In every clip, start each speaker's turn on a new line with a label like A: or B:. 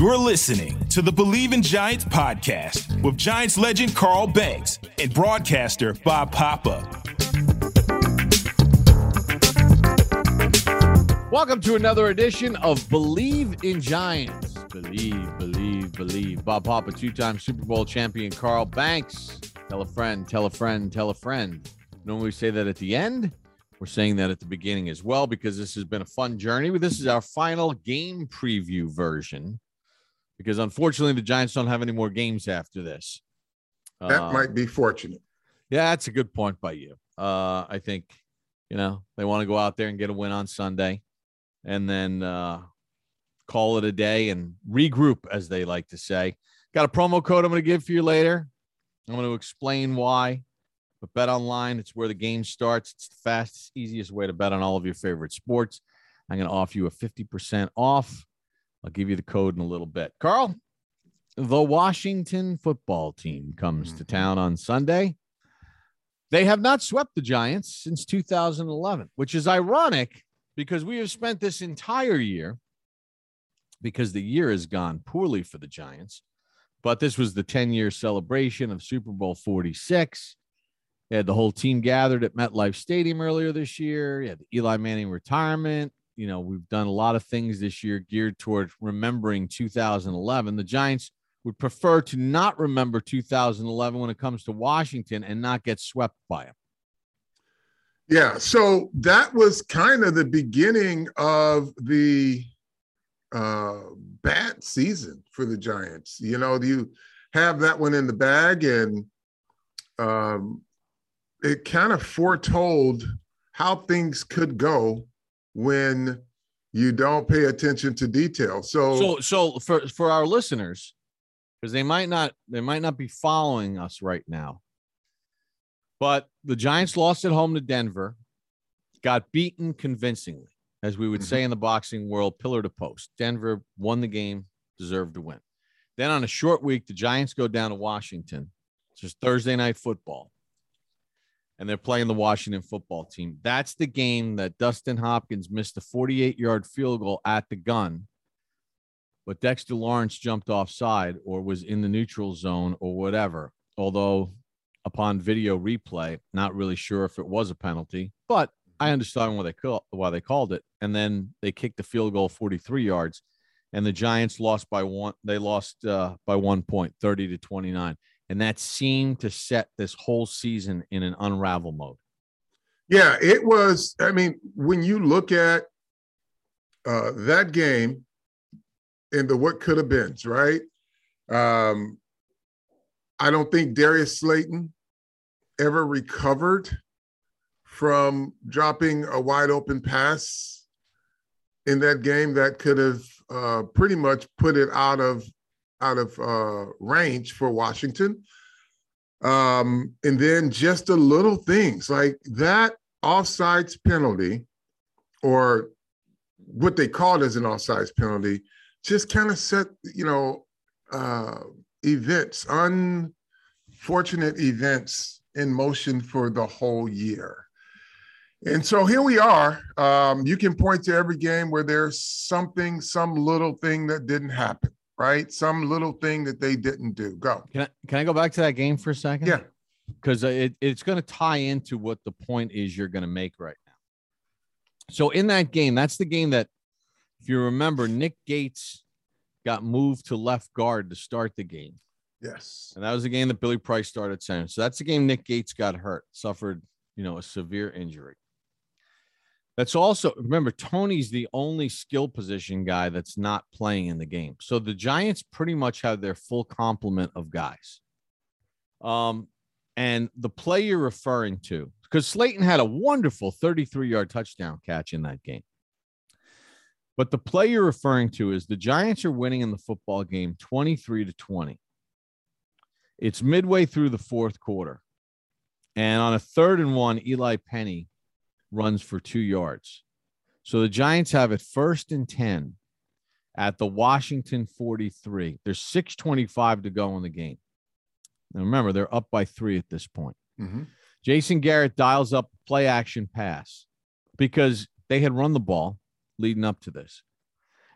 A: You're listening to the Believe in Giants podcast with Giants legend Carl Banks and broadcaster Bob Papa.
B: Welcome to another edition of Believe in Giants. Believe, believe, believe. Bob Papa, two time Super Bowl champion Carl Banks. Tell a friend, tell a friend, tell a friend. Normally we say that at the end. We're saying that at the beginning as well because this has been a fun journey. This is our final game preview version because unfortunately the Giants don't have any more games after this.
C: That uh, might be fortunate.
B: Yeah, that's a good point by you. Uh, I think you know they want to go out there and get a win on Sunday, and then uh, call it a day and regroup, as they like to say. Got a promo code I'm going to give for you later. I'm going to explain why. But bet online, it's where the game starts. It's the fastest, easiest way to bet on all of your favorite sports. I'm going to offer you a 50% off I'll give you the code in a little bit. Carl, the Washington football team comes mm-hmm. to town on Sunday. They have not swept the Giants since 2011, which is ironic because we have spent this entire year because the year has gone poorly for the Giants. But this was the 10 year celebration of Super Bowl 46. They had the whole team gathered at MetLife Stadium earlier this year. You had the Eli Manning retirement you know, we've done a lot of things this year geared toward remembering 2011. The Giants would prefer to not remember 2011 when it comes to Washington and not get swept by them.
C: Yeah, so that was kind of the beginning of the uh, bad season for the Giants. You know, you have that one in the bag, and um, it kind of foretold how things could go when you don't pay attention to detail. So
B: so so for for our listeners because they might not they might not be following us right now. But the Giants lost at home to Denver, got beaten convincingly, as we would mm-hmm. say in the boxing world, pillar to post. Denver won the game, deserved to win. Then on a short week, the Giants go down to Washington. It's just Thursday night football and they're playing the Washington football team. That's the game that Dustin Hopkins missed a 48 yard field goal at the gun, but Dexter Lawrence jumped offside or was in the neutral zone or whatever. Although, upon video replay, not really sure if it was a penalty, but I understand why they call, why they called it. And then they kicked the field goal 43 yards, and the Giants lost by one. They lost uh, by one point, 30 to 29 and that seemed to set this whole season in an unravel mode.
C: Yeah, it was. I mean, when you look at uh, that game and the what could have been, right? Um, I don't think Darius Slayton ever recovered from dropping a wide open pass in that game that could have uh, pretty much put it out of out of uh, range for Washington. Um, and then just the little things like that offsides penalty, or what they called as an offsides penalty, just kind of set, you know, uh, events, unfortunate events in motion for the whole year. And so here we are. Um, you can point to every game where there's something, some little thing that didn't happen right? Some little thing that they didn't do. Go.
B: Can I, can I go back to that game for a second?
C: Yeah.
B: Because uh, it, it's going to tie into what the point is you're going to make right now. So in that game, that's the game that, if you remember, Nick Gates got moved to left guard to start the game.
C: Yes.
B: And that was the game that Billy Price started center. So that's the game Nick Gates got hurt, suffered, you know, a severe injury. That's also remember Toney's the only skill position guy that's not playing in the game. So the Giants pretty much have their full complement of guys. Um, and the play you're referring to, because Slayton had a wonderful 33 yard touchdown catch in that game. But the play you're referring to is the Giants are winning in the football game 23 to 20. It's midway through the fourth quarter. And on a third and one, Eli Penny runs for two yards. So the Giants have it first and 10 at the Washington 43. There's 625 to go in the game. Now remember, they're up by three at this point. Mm-hmm. Jason Garrett dials up play action pass because they had run the ball leading up to this.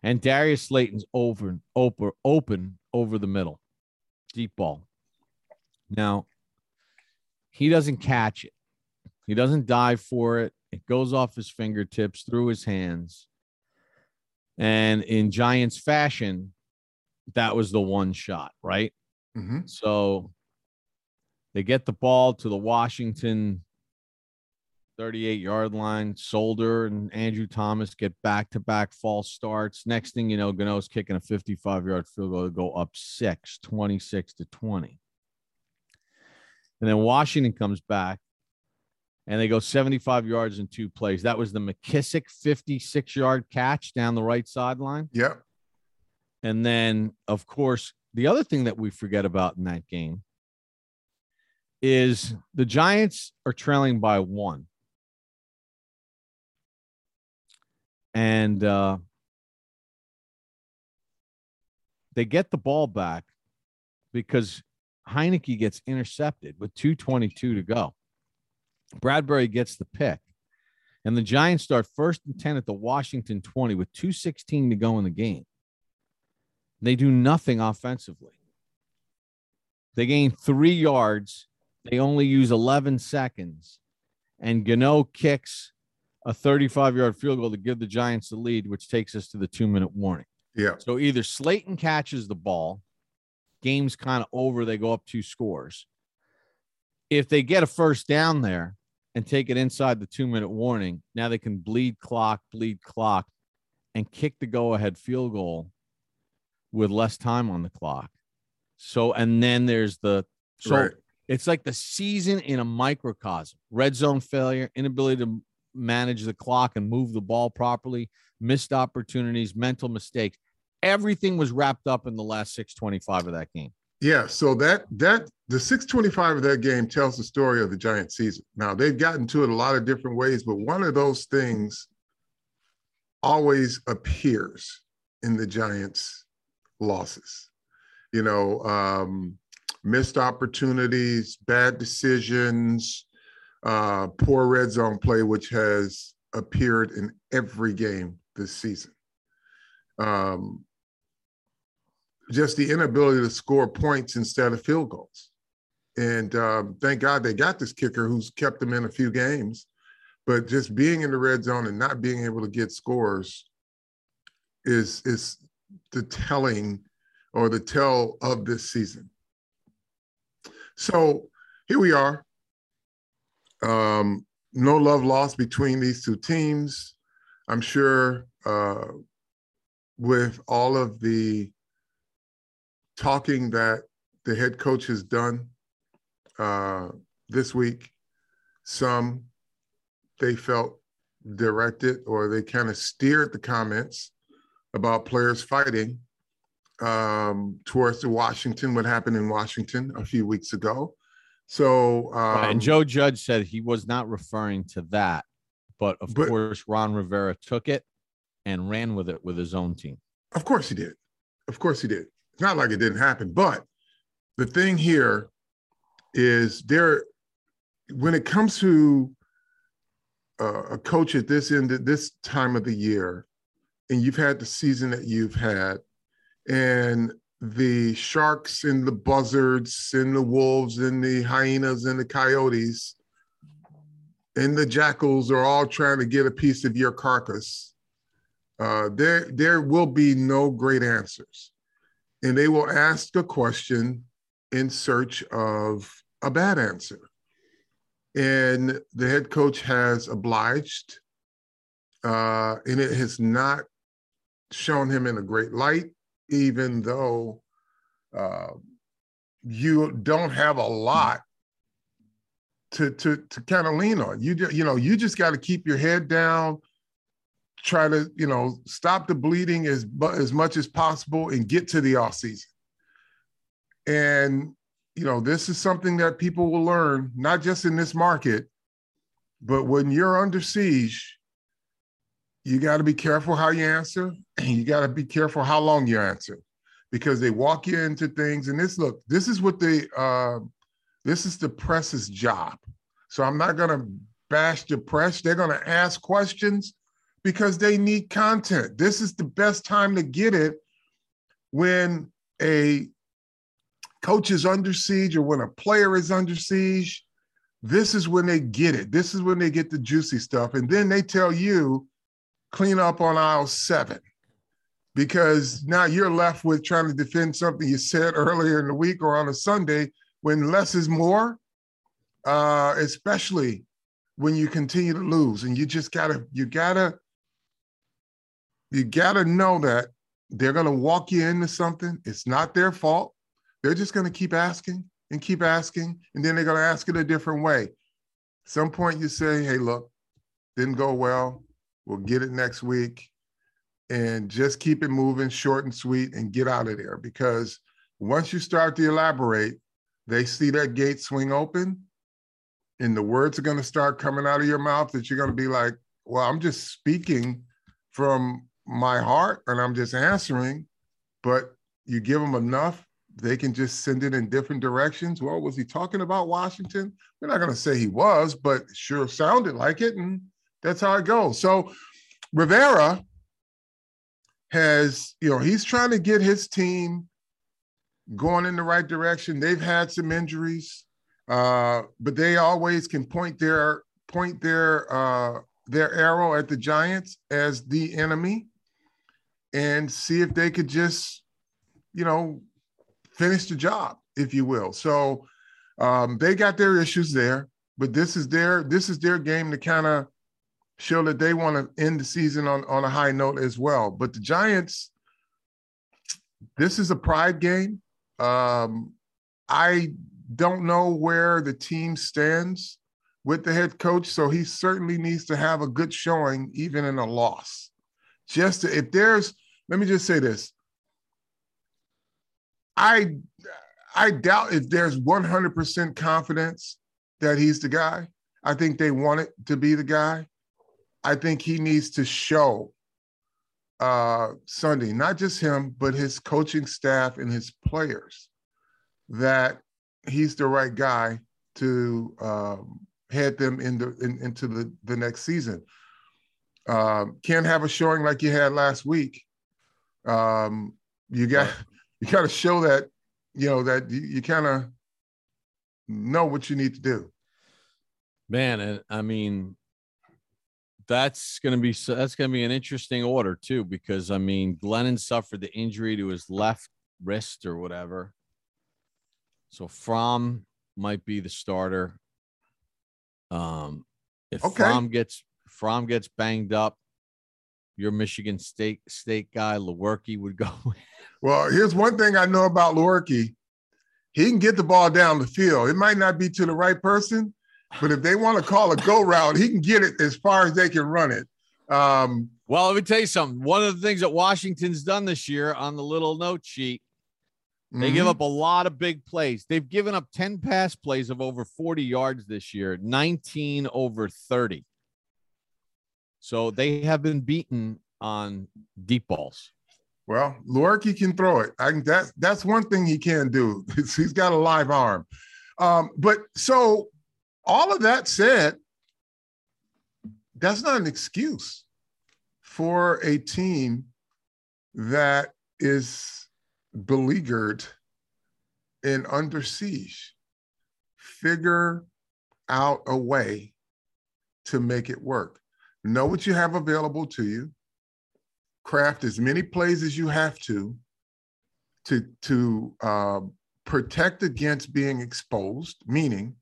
B: And Darius Slayton's over, open, open over the middle, deep ball. Now, he doesn't catch it. He doesn't dive for it. It goes off his fingertips through his hands. And in Giants fashion, that was the one shot, right?
C: Mm-hmm.
B: So they get the ball to the Washington 38 yard line. Solder and Andrew Thomas get back to back false starts. Next thing you know, Gano's kicking a 55 yard field goal to go up six, 26 to 20. And then Washington comes back and they go 75 yards in two plays. That was the McKissic 56 yard catch down the right sideline.
C: Yep.
B: And then, of course, the other thing that we forget about in that game is the Giants are trailing by one. And uh, they get the ball back because Heinicke gets intercepted with 222 to go. Bradbury gets the pick. And the Giants start first and 10 at the Washington 20 with 216 to go in the game. They do nothing offensively. They gain three yards. They only use 11 seconds. And Gano kicks a 35 yard field goal to give the Giants the lead, which takes us to the two minute warning.
C: Yeah.
B: So either Slayton catches the ball, game's kind of over, they go up two scores. If they get a first down there and take it inside the two minute warning, now they can bleed clock, bleed clock, and kick the go ahead field goal with less time on the clock. So, and then there's the so
C: Right.
B: it's like the season in a microcosm red zone failure, inability to manage the clock and move the ball properly, missed opportunities, mental mistakes. Everything was wrapped up in the last 625 of that game.
C: Yeah, so that that the 625 of that game tells the story of the Giant season. Now they've gotten to it a lot of different ways, but one of those things always appears in the Giants' losses. You know, um, missed opportunities, bad decisions, uh, poor red zone play, which has appeared in every game this season. Um, just the inability to score points instead of field goals. And um, thank God they got this kicker who's kept them in a few games. But just being in the red zone and not being able to get scores is is the telling or the tell of this season. So here we are. Um, no love lost between these two teams. I'm sure uh, with all of the talking that the head coach has done uh, this week, some they felt directed or they kind of steered the comments about players fighting um, towards the Washington, what happened in Washington a few weeks ago. So, um,
B: and Joe Judge said he was not referring to that, but of
C: But-
B: course, Ron Rivera took it and ran with it with his own team.
C: Of course he did. Of course he did. It's not like it didn't happen. But the thing here is there, when it comes to uh, a coach at this end, at this time of the year, and you've had the season that you've had, and the sharks and the buzzards and the wolves and the hyenas and the coyotes and the jackals are all trying to get a piece of your carcass uh, there there will be no great answers and they will ask a question in search of a bad answer. And the head coach has obliged uh, and it has not shown him in a great light even though uh, you don't have a lot to to to kind of lean on. You ju- you know you just got to keep your head down try to you know stop the bleeding as as much as possible and get to the off season. And you know this is something that people will learn not just in this market, but when you're under siege, you got to be careful how you answer. And you got to be careful how long you answer, because they walk you into things. And this look, this is what they uh, this is the press's job. So I'm not going to bash the press. They're going to ask questions because they need content. This is the best time to get it when a coach is under siege or when a player is under siege. This is when they get it. This is when they get the juicy stuff. And then they tell you, clean up on aisle seven because now you're left with trying to defend something you said earlier in the week or on a Sunday when less is more, uh, especially when you continue to lose. And you just gotta, you gotta, you gotta know that they're gonna walk you into something. It's not their fault. They're just gonna keep asking and keep asking, and then they're gonna ask it a different way. Some point you say, hey, look, didn't go well. We'll get it next week and just keep it moving short and sweet and get out of there because once you start to elaborate they see that gate swing open and the words are going to start coming out of your mouth that you're going to be like well i'm just speaking from my heart and i'm just answering but you give them enough they can just send it in different directions. Well was he talking about washington? We're not going to say he was but sure sounded like it and that's how it goes. So rivera has, you know, he's trying to get his team going in the right direction. They've had some injuries, uh, but they always can point their point their uh, their arrow at the Giants as the enemy and see if they could just, you know, finish the job, if you will. So um, they got their issues there, but this is their this is their game to kind of show that they want to end the season on, on a high note as well. But the Giants, this is a pride game. Um, I don't know where the team stands with the head coach, so he certainly needs to have a good showing, even in a loss. Just to, if there's, let me just say this. I I doubt if there's 100% confidence that he's the guy. I think they want it to be the guy. I think he needs to show uh, Sunday, not just him, but his coaching staff and his players, that he's the right guy to um, head them the, in, into the, the next season. Um, can't have a showing like you had last week. Um, you got you got to show that you know that you, you kind of know what you need to do.
B: Man, and I mean, that's going to be that's going to be an interesting order too because I mean Glennon suffered the injury to his left wrist or whatever. So Fromm might be the starter. Um, if okay. Fromm gets Fromm gets banged up, your Michigan State State guy Lewerke would go.
C: well, here's one thing I know about Lewerke: he can get the ball down the field. It might not be to the right person, but if they want to call a go route, he can get it as far as they can run it. Um,
B: well, let me tell you something. One of the things that Washington's done this year on the little note sheet, they mm-hmm. give up a lot of big plays. They've given up 10 pass plays of over 40 yards this year, 19 over 30. So they have been beaten on deep balls.
C: Well, Lewerke can throw it. I that's that's one thing he can do. he's got a live arm. Um, but so all of that said, that's not an excuse for a team that is beleaguered and under siege. Figure out a way to make it work. Know what you have available to you. Craft as many plays as you have to to to uh, protect against being exposed, meaning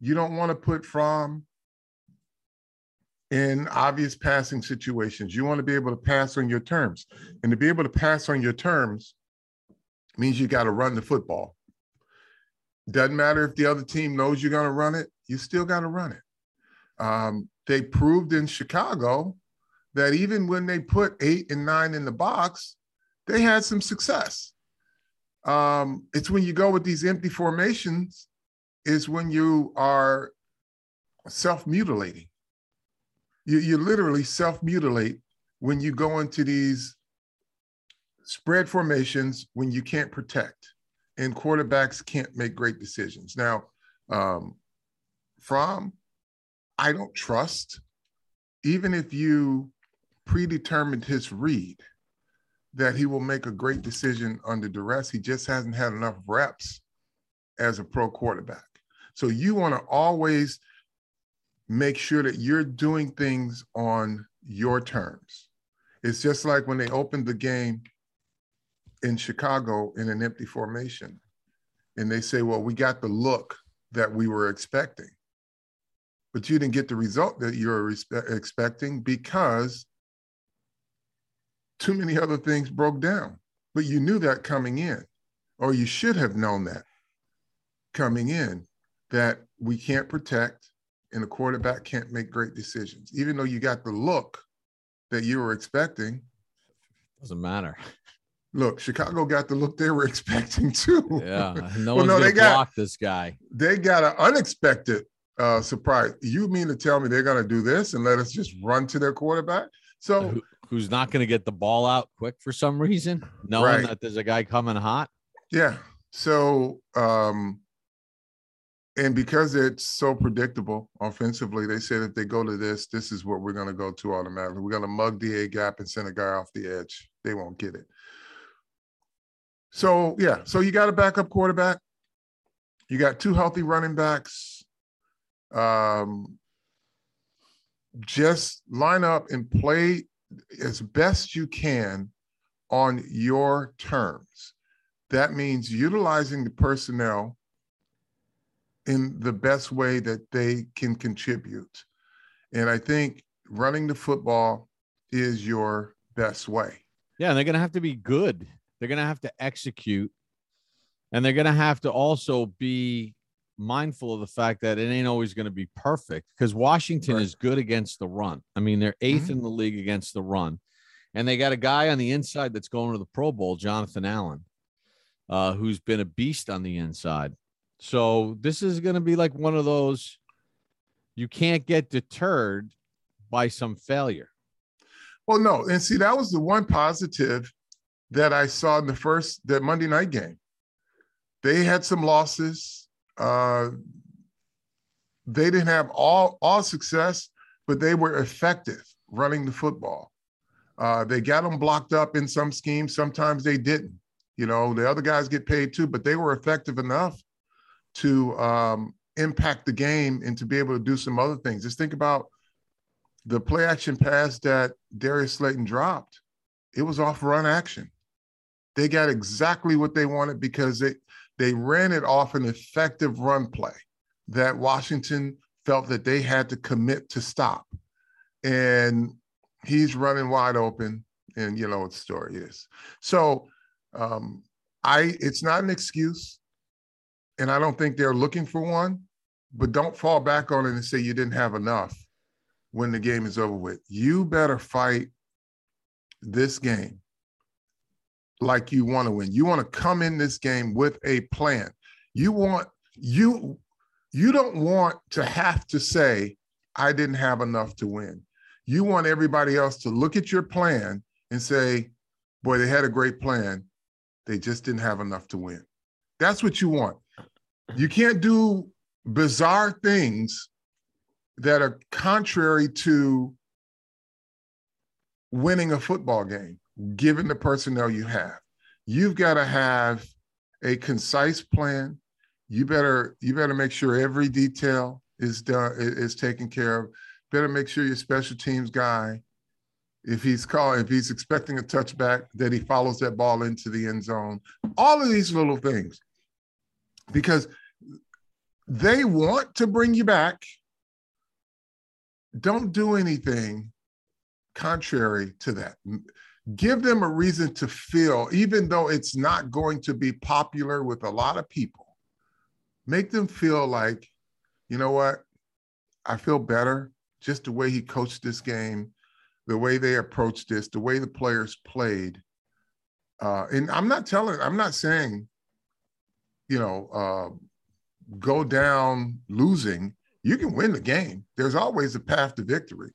C: you don't want to put Fromm in obvious passing situations. You want to be able to pass on your terms. And to be able to pass on your terms means you got to run the football. Doesn't matter if the other team knows you're going to run it, you still got to run it. Um, they proved in Chicago that even when they put eight and nine in the box, they had some success. Um, it's when you go with these empty formations is when you are self-mutilating. You, you literally self-mutilate when you go into these spread formations when you can't protect and quarterbacks can't make great decisions. Now, um, I don't trust, even if you predetermined his read that he will make a great decision under duress. He just hasn't had enough reps as a pro quarterback. So you want to always make sure that you're doing things on your terms. It's just like when they opened the game in Chicago in an empty formation and they say, well, we got the look that we were expecting, but you didn't get the result that you were expecting because too many other things broke down. But you knew that coming in, or you should have known that coming in, that we can't protect and a quarterback can't make great decisions. Even though you got the look that you were expecting.
B: Doesn't matter.
C: Look, Chicago got the look they were expecting too.
B: Yeah, no well, one's no, they got, block this guy.
C: They got an unexpected uh, surprise. You mean to tell me they're going to do this and let us just run to their quarterback? So,
B: Who, who's not going to get the ball out quick for some reason, knowing right. that there's a guy coming hot?
C: Yeah. So, um, and because it's so predictable offensively, they said if they go to this, this is what we're going to go to automatically. We're going to mug the A gap and send a guy off the edge. They won't get it. So, yeah, so you got a backup quarterback. You got two healthy running backs. Um, just line up and play as best you can on your terms. That means utilizing the personnel in the best way that they can contribute. And I think running the football is your best way.
B: Yeah, and they're going to have to be good. They're going to have to execute. And they're going to have to also be mindful of the fact that it ain't always going to be perfect because Washington right. is good against the run. I mean, they're 8th mm-hmm. in the league against the run. And they got a guy on the inside that's going to the Pro Bowl, Jonathan Allen, uh, who's been a beast on the inside. So this is going to be like one of those you can't get deterred by some failure.
C: Well, no, and see that was the one positive that I saw in the first that Monday night game. They had some losses. Uh, they didn't have all all success, but they were effective running the football. Uh, they got them blocked up in some schemes. Sometimes they didn't. You know, the other guys get paid too, but they were effective enough to um, impact the game and to be able to do some other things. Just think about the play action pass that Darius Slayton dropped. It was off run action. They got exactly what they wanted because they they ran it off an effective run play that Washington felt that they had to commit to stop. And he's running wide open, and you know what the story is. So um, I it's not an excuse and I don't think they're looking for one, but don't fall back on it and say you didn't have enough when the game is over with. You better fight this game like you want to win. You want to come in this game with a plan. You want you you don't want to have to say I didn't have enough to win. You want everybody else to look at your plan and say, boy, they had a great plan. They just didn't have enough to win. That's what you want. You can't do bizarre things that are contrary to winning a football game, given the personnel you have. You've got to have a concise plan. You better you better make sure every detail is done is taken care of. Better make sure your special teams guy, if he's calling, if he's expecting a touchback, that he follows that ball into the end zone. All of these little things because they want to bring you back. Don't do anything contrary to that. Give them a reason to feel, even though it's not going to be popular with a lot of people, make them feel like, you know what? I feel better just the way he coached this game, the way they approached this, the way the players played. Uh, and I'm not telling, I'm not saying you know, uh, go down losing, you can win the game. There's always a path to victory.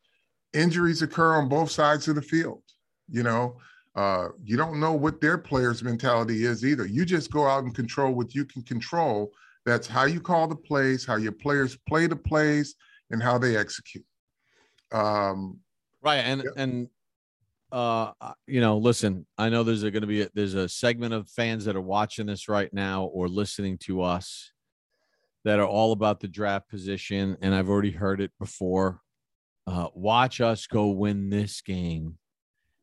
C: Injuries occur on both sides of the field. You know, uh, you don't know what their players' mentality is either. You just go out and control what you can control. That's how you call the plays, how your players play the plays, and how they execute. Um,
B: right, and and uh, you know, listen, I know there's going to be a, there's a segment of fans that are watching this right now or listening to us that are all about the draft position, and I've already heard it before. Uh, watch us go win this game,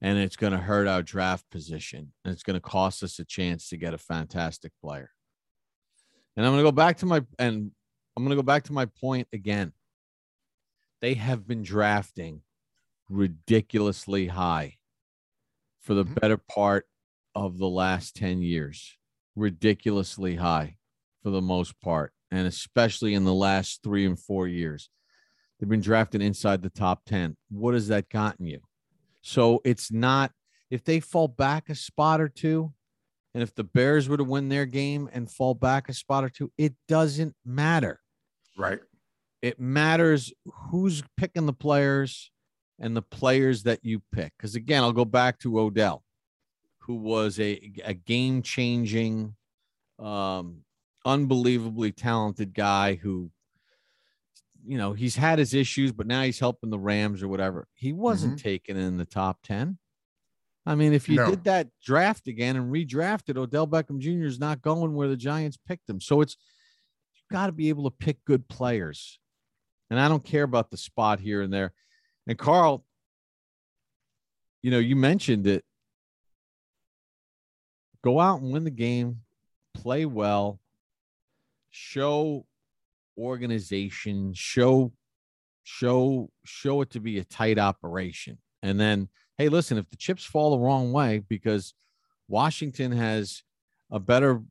B: and it's going to hurt our draft position, and it's going to cost us a chance to get a fantastic player. And I'm going to go back to my and I'm going to go back to my point again. They have been drafting ridiculously high for the mm-hmm. better part of the last 10 years. Ridiculously high for the most part, and especially in the last three and four years. They've been drafted inside the top 10. What has that gotten you? So it's not, if they fall back a spot or two, and if the Bears were to win their game and fall back a spot or two, it doesn't matter.
C: Right.
B: It matters who's picking the players and the players that you pick. Because again, I'll go back to Odell, who was a, a game changing, um, unbelievably talented guy who, you know, he's had his issues, but now he's helping the Rams or whatever. He wasn't mm-hmm. taken in the top 10. I mean, if you no. did that draft again and redrafted, Odell Beckham Jr. is not going where the Giants picked him. So it's you've got to be able to pick good players. And I don't care about the spot here and there. And Carl, you know, you mentioned it. Go out and win the game, play well, show organization, show show show it to be a tight operation. And then, hey, listen, if the chips fall the wrong way because Washington has a better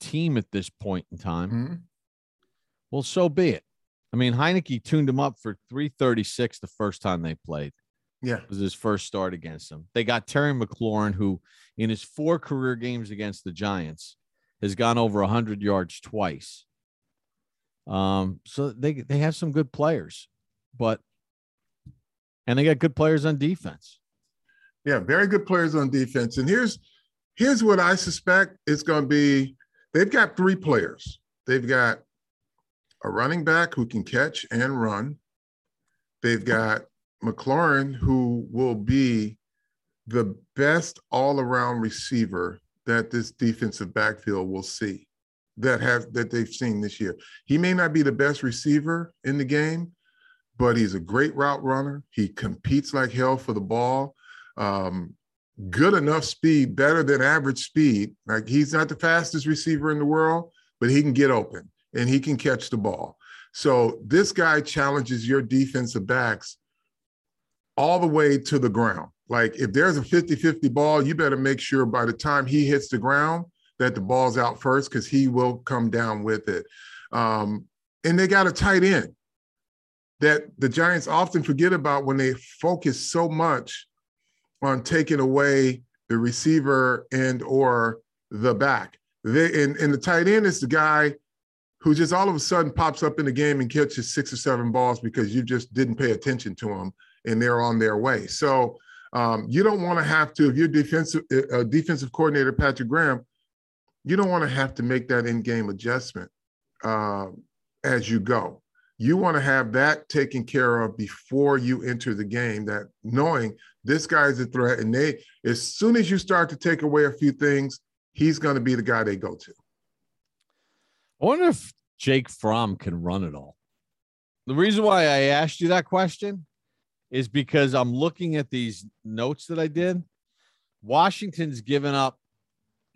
B: team at this point in time, mm-hmm. well, so be it. I mean, Heinicke tuned him up for 336 the first time they played.
C: Yeah.
B: It was his first start against them. They got Terry McLaurin, who in his four career games against the Giants has gone over 100 yards twice. Um, so they, they have some good players, but, and they got good players on defense.
C: Yeah, very good players on defense. And here's, here's what I suspect it's going to be. They've got three players. They've got a running back who can catch and run. They've got McLaurin, who will be the best all around receiver that this defensive backfield will see that have that they've seen this year. He may not be the best receiver in the game, but he's a great route runner. He competes like hell for the ball. Um, good enough speed, better than average speed. Like he's not the fastest receiver in the world, but he can get open and he can catch the ball. So this guy challenges your defensive backs all the way to the ground. Like if there's a 50-50 ball, you better make sure by the time he hits the ground that the ball's out first because he will come down with it. Um, and they got a tight end that the Giants often forget about when they focus so much on taking away the receiver and or the back. They and, and the tight end is the guy who just all of a sudden pops up in the game and catches six or seven balls because you just didn't pay attention to them and they're on their way. So um, you don't want to have to, if you're defensive uh, defensive coordinator Patrick Graham, you don't want to have to make that in-game adjustment uh, as you go. You want to have that taken care of before you enter the game. That knowing this guy's a threat, and they as soon as you start to take away a few things, he's going to be the guy they go to.
B: I wonder if Jake Fromm can run it all. The reason why I asked you that question is because I'm looking at these notes that I did. Washington's given up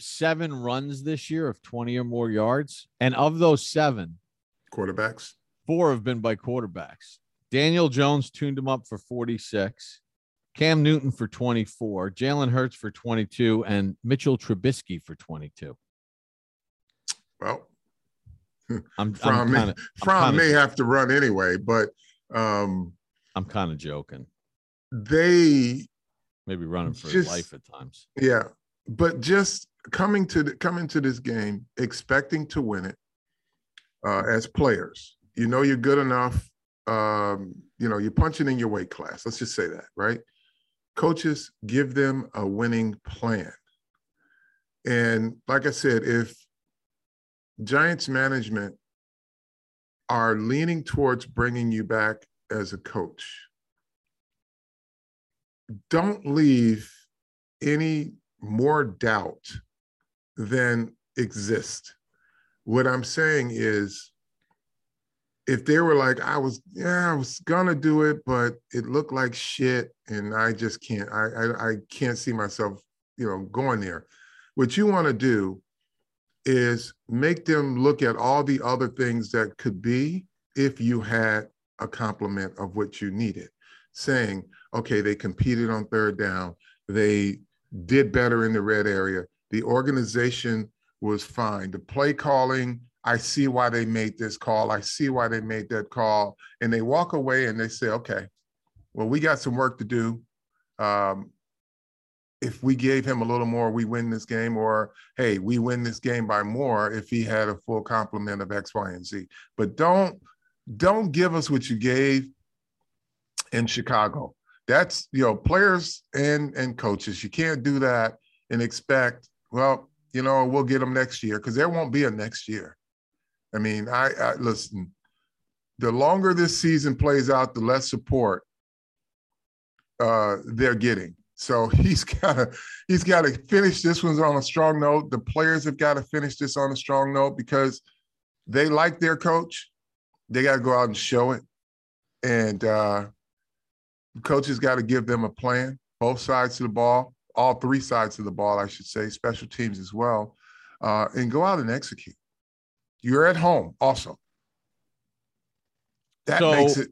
B: seven runs this year of 20 or more yards. And of those seven,
C: quarterbacks,
B: four have been by quarterbacks. Daniel Jones tuned him up for 46, Cam Newton for 24, Jalen Hurts for 22, and Mitchell Trubisky for 22.
C: Well,
B: I'm,
C: Fromm,
B: I'm kinda,
C: Fromm may have to run anyway, but um,
B: I'm kind of joking.
C: They
B: maybe running for just, life at times.
C: Yeah, but just coming to the, coming to this game expecting to win it uh, as players, you know you're good enough. Um, you know you're punching in your weight class. Let's just say that, right? Coaches give them a winning plan, and like I said, if Giants management are leaning towards bringing you back as a coach. don't leave any more doubt than exist. What I'm saying is, if they were like, I was, yeah, I was gonna do it, but it looked like shit, and I just can't, I, I, I can't see myself, you know, going there. What you want to do is make them look at all the other things that could be if you had a complement of what you needed, saying, okay, they competed on third down, they did better in the red area, the organization was fine, the play calling I see why they made this call. I see why they made that call. And they walk away and they say, okay, well, we got some work to do. Um, if we gave him a little more, we win this game, or hey, we win this game by more if he had a full complement of X, Y, and Z. But don't don't give us what you gave in Chicago. That's you know, players and and coaches. You can't do that and expect, well, you know, we'll get them next year because there won't be a next year. I mean, I, I listen. The longer this season plays out, the less support uh, they're getting. So he's got to he's got to finish this one on a strong note. The players have got to finish this on a strong note because they like their coach. They got to go out and show it, and uh, coaches got to give them a plan. Both sides of the ball, all three sides of the ball, I should say, special teams as well, uh, and go out and execute. You're at home also. That so, makes it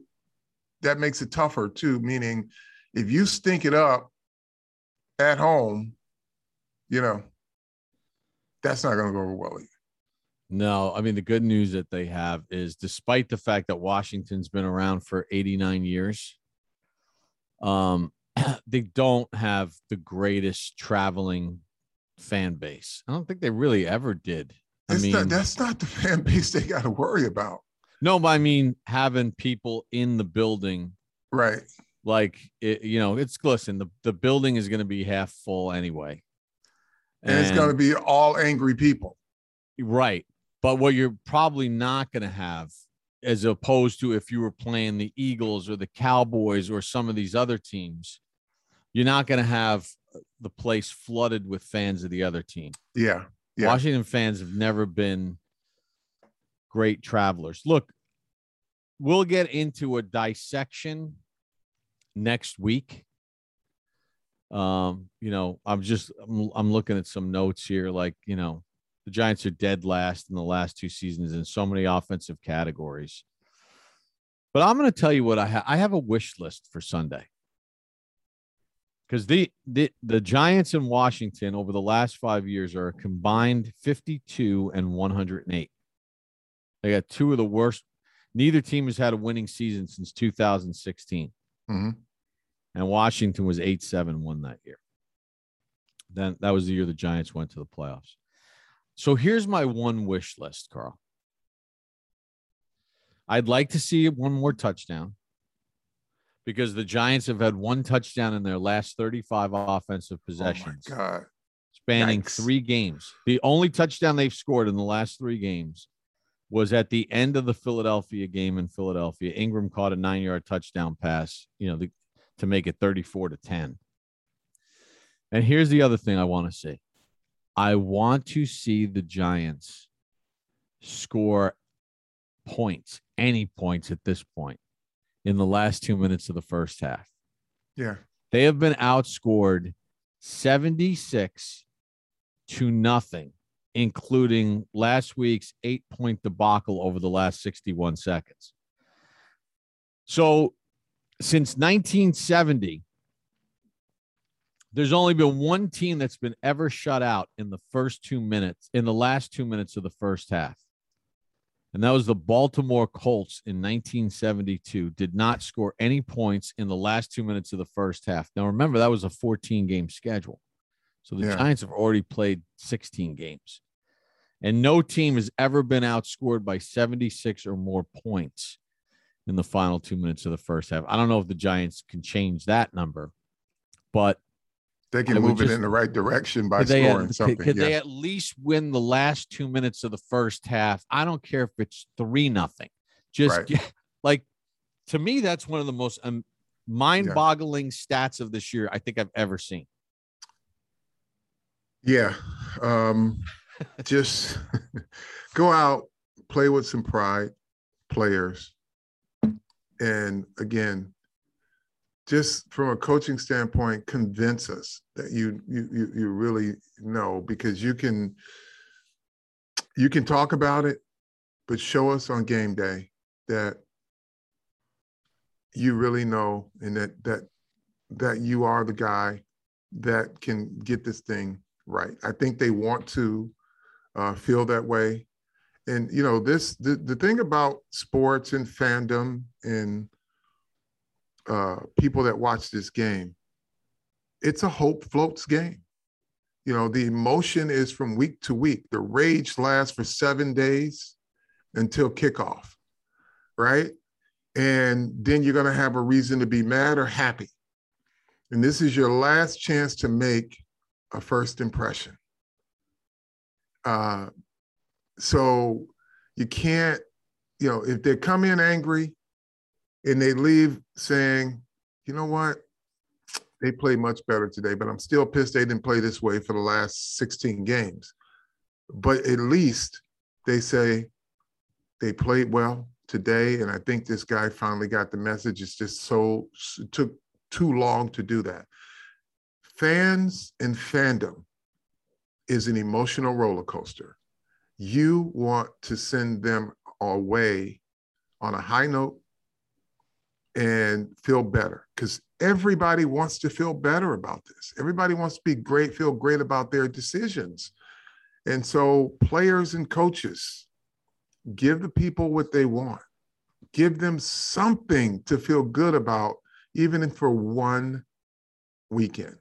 C: that makes it tougher too, meaning if you stink it up at home, you know, that's not going to go over well either.
B: No, I mean the good news that they have is despite the fact that Washington's been around for 89 years, um they don't have the greatest traveling fan base. I don't think they really ever did.
C: I mean, not, that's not the fan base they got to worry about.
B: No, but I mean having people in the building,
C: right?
B: Like it, you know, it's listen. The the building is going to be half full anyway,
C: and, and it's going to be all angry people,
B: right? But what you're probably not going to have, as opposed to if you were playing the Eagles or the Cowboys or some of these other teams, you're not going to have the place flooded with fans of the other team.
C: Yeah. Yeah.
B: Washington fans have never been great travelers. Look, we'll get into a dissection next week. Um, you know, I'm just I'm, I'm looking at some notes here like, you know, the Giants are dead last in the last two seasons in so many offensive categories. But I'm going to tell you what I have. I have a wish list for Sunday because the, the the Giants in Washington over the last five years are a combined 52 and 108. They got two of the worst. Neither team has had a winning season since 2016. Mm-hmm. And Washington was 8 7 1 that year. Then that was the year the Giants went to the playoffs. So here's my one wish list, Carl. I'd like to see one more touchdown because the Giants have had one touchdown in their last 35 offensive possessions.
C: Oh my God.
B: Spanning Yikes. three games. The only touchdown they've scored in the last three games was at the end of the Philadelphia game in Philadelphia. Engram caught a nine yard touchdown pass, you know, the, to make it 34 to 10. And here's the other thing I want to see I want to see the Giants score points, any points at this point in the last two minutes of the first half.
C: Yeah.
B: They have been outscored 76 to nothing, including last week's eight point debacle over the last 61 seconds. So since 1970, there's only been one team that's been ever shut out in the first two minutes, in the last two minutes of the first half and that was the Baltimore Colts in 1972. Did not score any points in the last two minutes of the first half. Now, remember, that was a 14 game schedule. So the yeah. Giants have already played 16 games. And no team has ever been outscored by 76 or more points in the final two minutes of the first half. I don't know if the Giants can change that number, but
C: they can move it in the right direction by scoring something.
B: Could, they at least win the last two minutes of the first half? I don't care if it's three nothing. Just right. get, like to me, that's one of the most um, mind-boggling stats of this year I think I've ever seen.
C: Yeah. Um, just go out, play with some pride, players. And again, just from a coaching standpoint, convince us that you you you, really know because you can you can talk about it, but show us on game day that you really know and that that that you are the guy that can get this thing right. I think they want to uh, feel that way. And you know, this the, the thing about sports and fandom and uh, people that watch this game, it's a hope floats game. You know, the emotion is from week to week. The rage lasts for seven days until kickoff, right? And then you're going to have a reason to be mad or happy. And this is your last chance to make a first impression. Uh, so you can't, you know, if they come in angry and they leave saying, you know what, they played much better today, but I'm still pissed they didn't play this way for the last 16 games. But at least they say they played well today. And I think this guy finally got the message. It's just so, it took too long to do that. Fans and fandom is an emotional roller coaster. You want to send them away on a high note and feel better because everybody wants to feel better about this. Everybody wants to be great, feel great about their decisions. And so, players and coaches give the people what they want, give them something to feel good about, even for one weekend.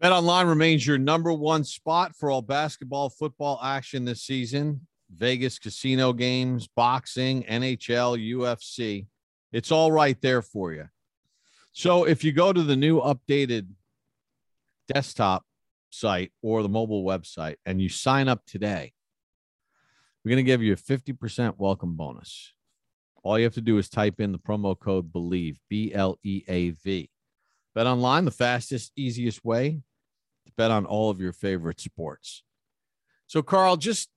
B: Bet Online remains your number one spot for all basketball, football action this season. Vegas casino games, boxing, NHL, UFC. It's all right there for you. So if you go to the new updated desktop site or the mobile website and you sign up today, we're going to give you a 50% welcome bonus. All you have to do is type in the promo code BLEAV, B L E A V. Bet online, the fastest, easiest way to bet on all of your favorite sports. So, Carl, just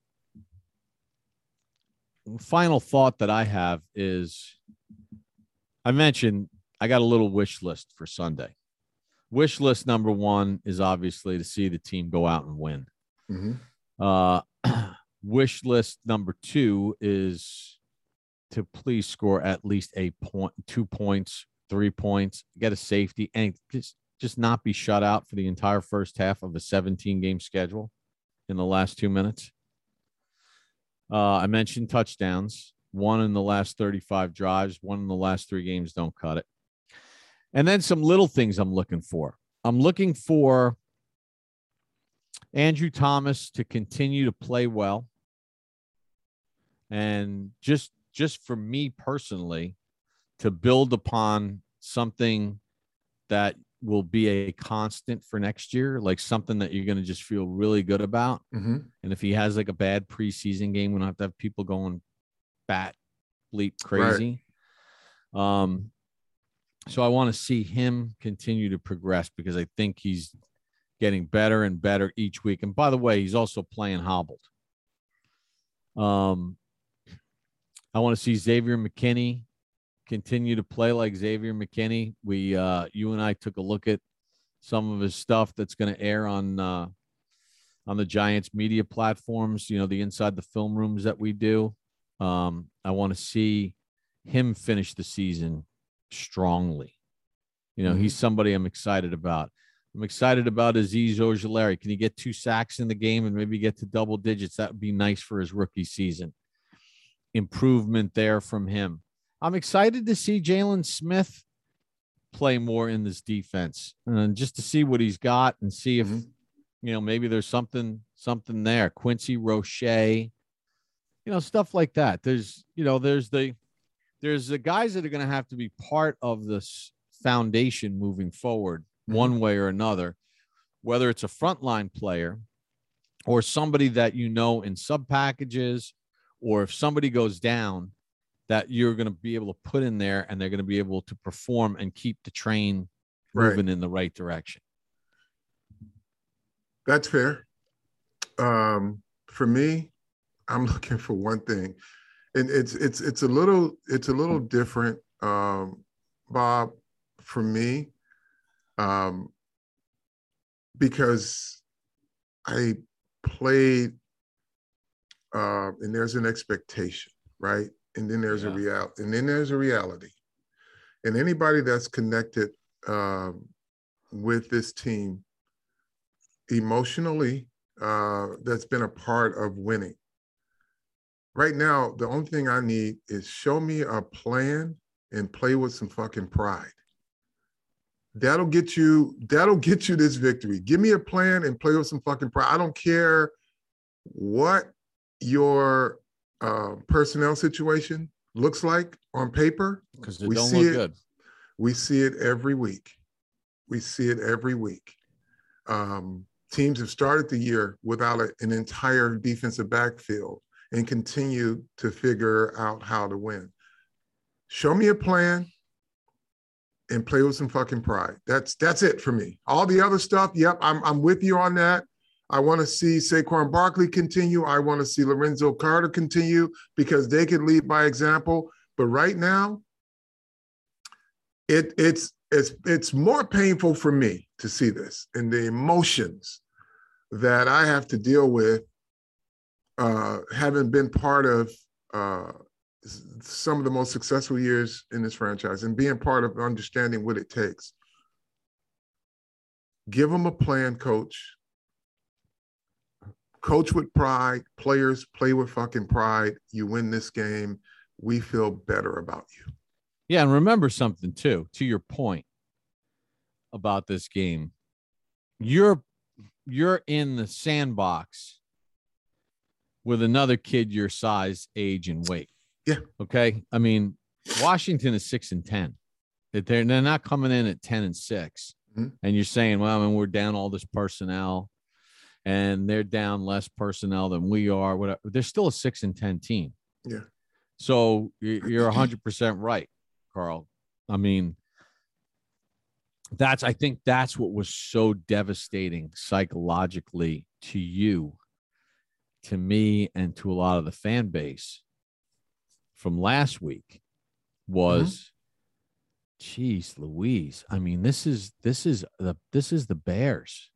B: final thought that I have is I mentioned I got a little wish list for Sunday. Wish list number one is obviously to see the team go out and win. Mm-hmm. Uh, wish list number two is to please score at least a point, two points, three points, get a safety, and just just not be shut out for the entire first half of a 17 game schedule in the last two minutes. Uh, I mentioned touchdowns, one in the last 35 drives, one in the last three games. Don't cut it. And then some little things I'm looking for. I'm looking for Andrew Thomas to continue to play well. And just just for me personally, to build upon something that will be a constant for next year, like something that you're going to just feel really good about. Mm-hmm. And if he has like a bad preseason game, we don't have to have people going bat bleep crazy. Right. Um, so I want to see him continue to progress because I think he's getting better and better each week. And by the way, he's also playing hobbled. Um, I want to see Xavier McKinney continue to play like Xavier McKinney. We, uh, you and I took a look at some of his stuff that's going to air on uh, on the Giants media platforms. You know, the inside the film rooms that we do. Um, I want to see him finish the season strongly. You know, mm-hmm. he's somebody I'm excited about. I'm excited about Azeez Ojulari. Can he get two sacks in the game and maybe get to double digits? That would be nice for his rookie season. Improvement there from him. I'm excited to see Jalen Smith play more in this defense and just to see what he's got and see if mm-hmm. you know maybe there's something something there. Quincy Roche, you know, stuff like that. There's you know, there's the there's the guys that are going to have to be part of this foundation moving forward mm-hmm. one way or another, whether it's a frontline player or somebody that you know in sub packages, or if somebody goes down that you're going to be able to put in there and they're going to be able to perform and keep the train
C: Right.
B: moving in the right direction.
C: That's fair. Um, for me, I'm looking for one thing, and it's it's it's a little it's a little different, um, Bob. For me, um, because I played, uh, and there's an expectation, right? And then there's a real, and then there's a reality, and anybody that's connected um, with this team emotionally uh, that's been a part of winning. Right now, the only thing I need is show me a plan and play with some fucking pride. That'll get you. That'll get you this victory. Give me a plan and play with some fucking pride. I don't care what your uh, personnel situation looks like on paper.
B: Because it
C: We
B: don't
C: see
B: look
C: it.
B: good.
C: We see it every week. We see it every week. Um, teams have started the year without a- an entire defensive backfield and continue to figure out how to win. Show me a plan and play with some fucking pride. That's that's it for me. All the other stuff, yep, I'm I'm with you on that. I want to see Saquon Barkley continue. I want to see Lorenzo Carter continue because they could lead by example. But right now, it it's it's it's more painful for me to see this and the emotions that I have to deal with, uh, having been part of uh, some of the most successful years in this franchise and being part of understanding what it takes. Give them a plan, coach. Coach with pride. Players play with fucking pride. You win this game. We feel better about you.
B: Yeah, and remember something too. To your point about this game, you're you're in the sandbox with another kid your size, age, and weight.
C: Yeah.
B: Okay. I mean, Washington is six and ten. That They're they're not coming in at ten and 6
C: Mhm.
B: and you're saying, well, I mean, we're down all this personnel, and they're down less personnel than we are. Whatever. They're still a six and ten team.
C: Yeah.
B: So you- you're 100% right, Carl. I mean, that's, I think that's what was so devastating psychologically to you, to me, and to a lot of the fan base from last week was, mm-hmm. geez, Louise. I mean, this is, this is the, this is the Bears.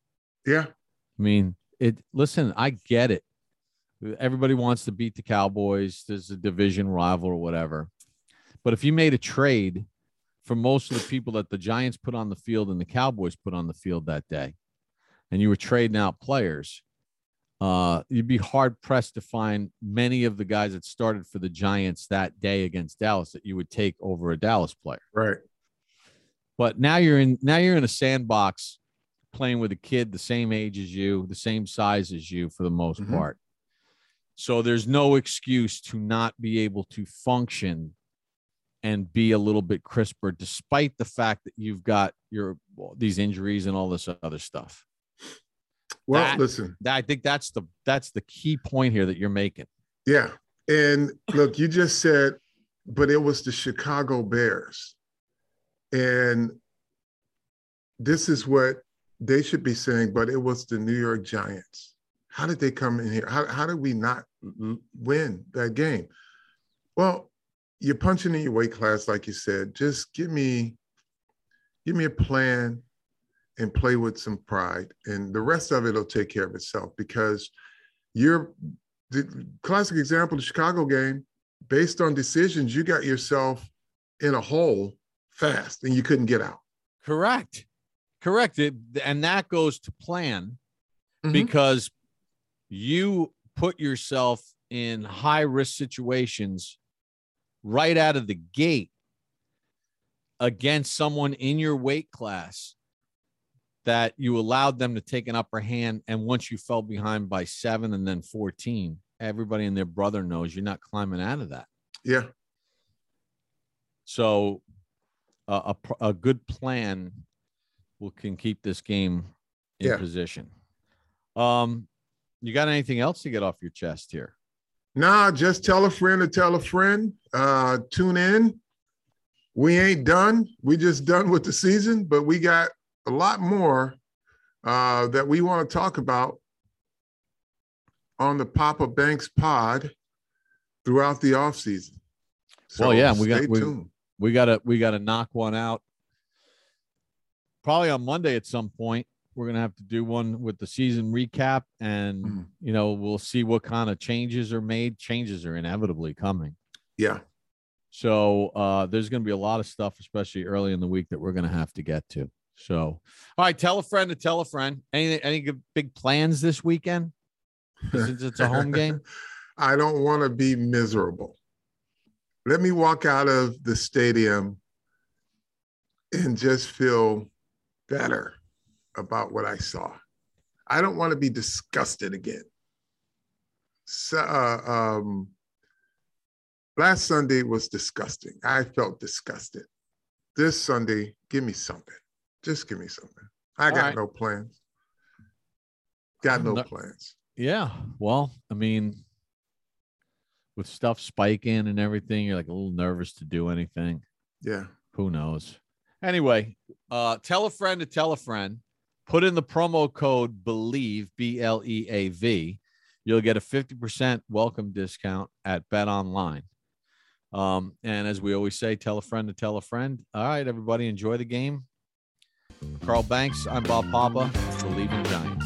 C: Yeah.
B: I mean, it. Listen, I get it. Everybody wants to beat the Cowboys. There's a division rival or whatever. But if you made a trade for most of the people that the Giants put on the field and the Cowboys put on the field that day, and you were trading out players, uh, you'd be hard pressed to find many of the guys that started for the Giants that day against Dallas that you would take over a Dallas player.
C: Right.
B: But now you're in now you're in a sandbox playing with a kid the same age as you, the same size as you for the most
C: Mhm.
B: part. So there's no excuse to not be able to function and be a little bit crisper despite the fact that you've got your these injuries and all this other stuff.
C: Well,
B: That-
C: listen.
B: That- I think that's the that's the key point here that you're making.
C: Yeah. And look, you just said, but it was the Chicago Bears. And this is what they should be saying, but it was the New York Giants. How did they come in here? How, how did we not win that game? Well, you're punching in your weight class, like you said. Just give me, give me a plan and play with some pride. And the rest of it will take care of itself because you're the classic example, the Chicago game, based on decisions, you got yourself in a hole fast and you couldn't get out.
B: Correct. Correct. It, and that goes to plan
C: Mhm.
B: because you put yourself in high risk situations right out of the gate against someone in your weight class that you allowed them to take an upper hand. And once you fell behind by seven and then 14, everybody and their brother knows you're not climbing out of that.
C: Yeah.
B: So uh, a, a good plan will can keep this game in
C: Yeah.
B: position. Um, you got anything else to get off your chest here?
C: Nah, just tell a friend to tell a friend. Uh, tune in. We ain't done. We just done with the season, but we got a lot more uh, that we want to talk about on the Papa Banks pod throughout the off season.
B: So well, yeah, we got we, we got to we got to knock one out probably on Monday at some point. We're gonna have to do one with the season recap, and mm. you know we'll see what kind of changes are made. Changes are inevitably coming.
C: Yeah.
B: So uh, there's gonna be a lot of stuff, especially early in the week, that we're gonna have to get to. So, all right, tell a friend to tell a friend. Any any big plans this weekend? Since it's a home game.
C: I don't want to be miserable. Let me walk out of the stadium and just feel better about what I saw. I don't want to be disgusted again. So, uh, um, last Sunday was disgusting. I felt disgusted. This Sunday, give me something. Just give me something. I got right. no plans. Got no plans.
B: Yeah. Well, I mean, with stuff spiking and everything, you're like a little nervous to do anything.
C: Yeah.
B: Who knows? Anyway, uh, tell a friend to tell a friend. Put in the promo code BLEAV, B L E A V. You'll get a 50% welcome discount at Bet Online. Um, and as we always say, tell a friend to tell a friend. All right, everybody, enjoy the game. Carl Banks, I'm Bob Papa. Bleav in Giants.